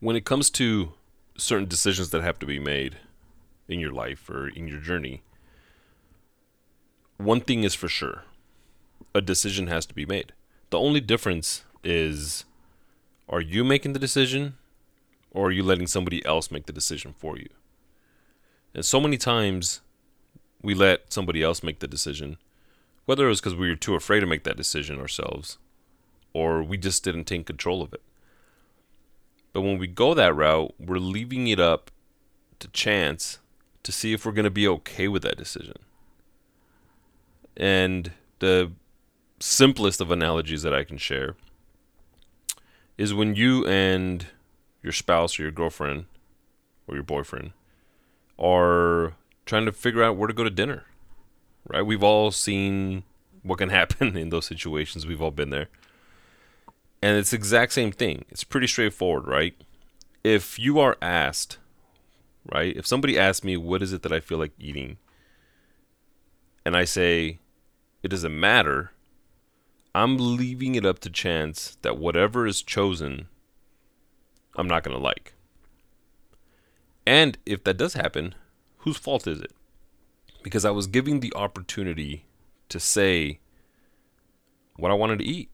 when it comes to certain decisions that have to be made in your life or in your journey, one thing is for sure a decision has to be made. The only difference is are you making the decision or are you letting somebody else make the decision for you? And so many times we let somebody else make the decision, whether it was because we were too afraid to make that decision ourselves or we just didn't take control of it. But when we go that route, we're leaving it up to chance to see if we're going to be okay with that decision. And the simplest of analogies that I can share is when you and your spouse or your girlfriend or your boyfriend are trying to figure out where to go to dinner. Right? We've all seen what can happen in those situations. We've all been there. And it's the exact same thing. It's pretty straightforward, right? If you are asked, right? If somebody asks me, what is it that I feel like eating? And I say, it doesn't matter. I'm leaving it up to chance that whatever is chosen, I'm not going to like. And if that does happen, whose fault is it? Because I was giving the opportunity to say what I wanted to eat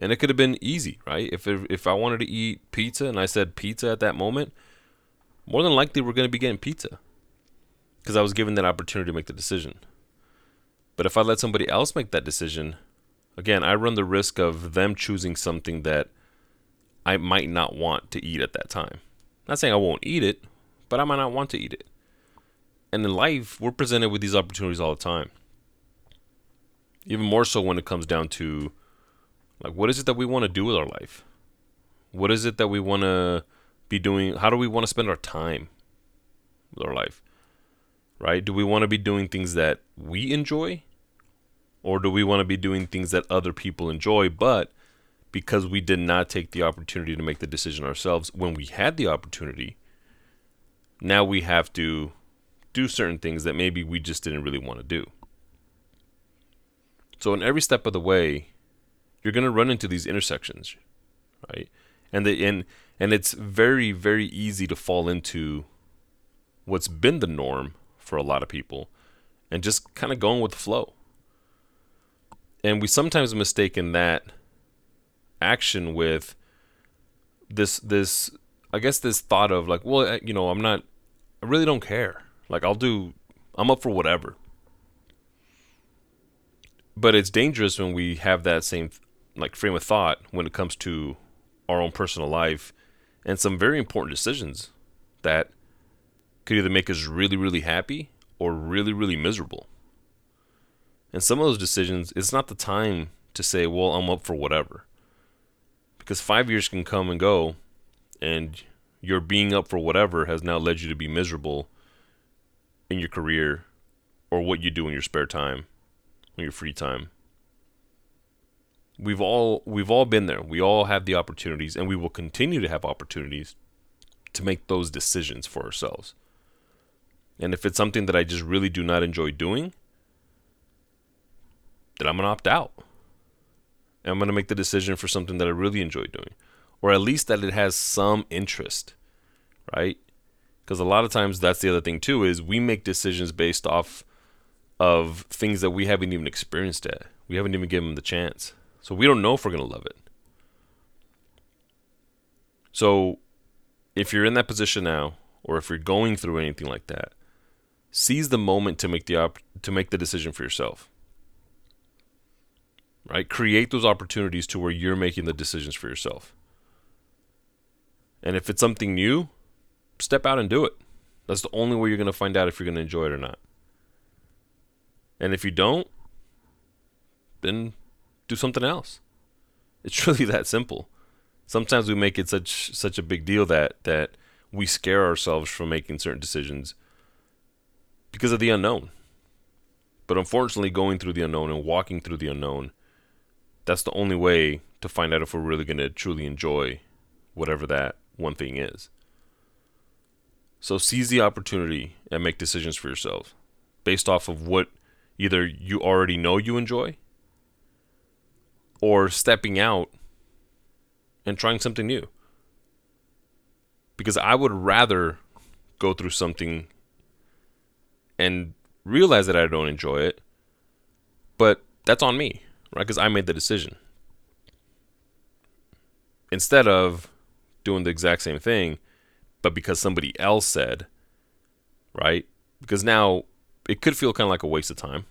and it could have been easy, right? If if I wanted to eat pizza and I said pizza at that moment, more than likely we're going to be getting pizza because I was given that opportunity to make the decision. But if I let somebody else make that decision, again, I run the risk of them choosing something that I might not want to eat at that time. Not saying I won't eat it, but I might not want to eat it. And in life, we're presented with these opportunities all the time. Even more so when it comes down to like, what is it that we want to do with our life? What is it that we want to be doing? How do we want to spend our time with our life? Right? Do we want to be doing things that we enjoy? Or do we want to be doing things that other people enjoy, but because we did not take the opportunity to make the decision ourselves when we had the opportunity, now we have to do certain things that maybe we just didn't really want to do. So, in every step of the way, you're going to run into these intersections, right? And the and and it's very very easy to fall into what's been the norm for a lot of people and just kind of going with the flow. And we sometimes mistaken that action with this this I guess this thought of like, well, you know, I'm not I really don't care. Like I'll do I'm up for whatever. But it's dangerous when we have that same like frame of thought when it comes to our own personal life and some very important decisions that could either make us really really happy or really really miserable. And some of those decisions, it's not the time to say, "Well, I'm up for whatever." Because 5 years can come and go and your being up for whatever has now led you to be miserable in your career or what you do in your spare time, in your free time we've all we've all been there. We all have the opportunities and we will continue to have opportunities to make those decisions for ourselves. And if it's something that I just really do not enjoy doing, then I'm going to opt out. And I'm going to make the decision for something that I really enjoy doing or at least that it has some interest, right? Because a lot of times that's the other thing too is we make decisions based off of things that we haven't even experienced yet. We haven't even given them the chance. So we don't know if we're going to love it. So if you're in that position now, or if you're going through anything like that, seize the moment to make the op- to make the decision for yourself. Right? Create those opportunities to where you're making the decisions for yourself. And if it's something new, step out and do it. That's the only way you're going to find out if you're going to enjoy it or not. And if you don't, then do something else. It's really that simple. Sometimes we make it such such a big deal that that we scare ourselves from making certain decisions because of the unknown. But unfortunately, going through the unknown and walking through the unknown, that's the only way to find out if we're really going to truly enjoy whatever that one thing is. So seize the opportunity and make decisions for yourself based off of what either you already know you enjoy or stepping out and trying something new. because I would rather go through something and realize that I don't enjoy it, but that's on me, right? Because I made the decision. Instead of doing the exact same thing, but because somebody else said, right? Because now it could feel kind of like a waste of time.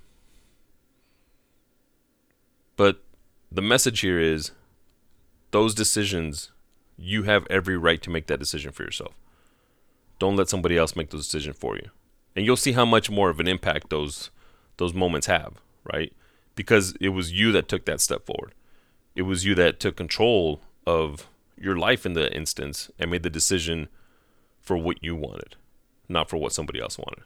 But the message here is those decisions, you have every right to make that decision for yourself. Don't let somebody else make those decisions for you. And you'll see how much more of an impact those those moments have, right? Because it was you that took that step forward. It was you that took control of your life in the instance and made the decision for what you wanted, not for what somebody else wanted.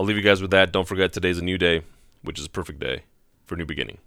I'll leave you guys with that. Don't forget today's a new day, which is a perfect day for a new beginning.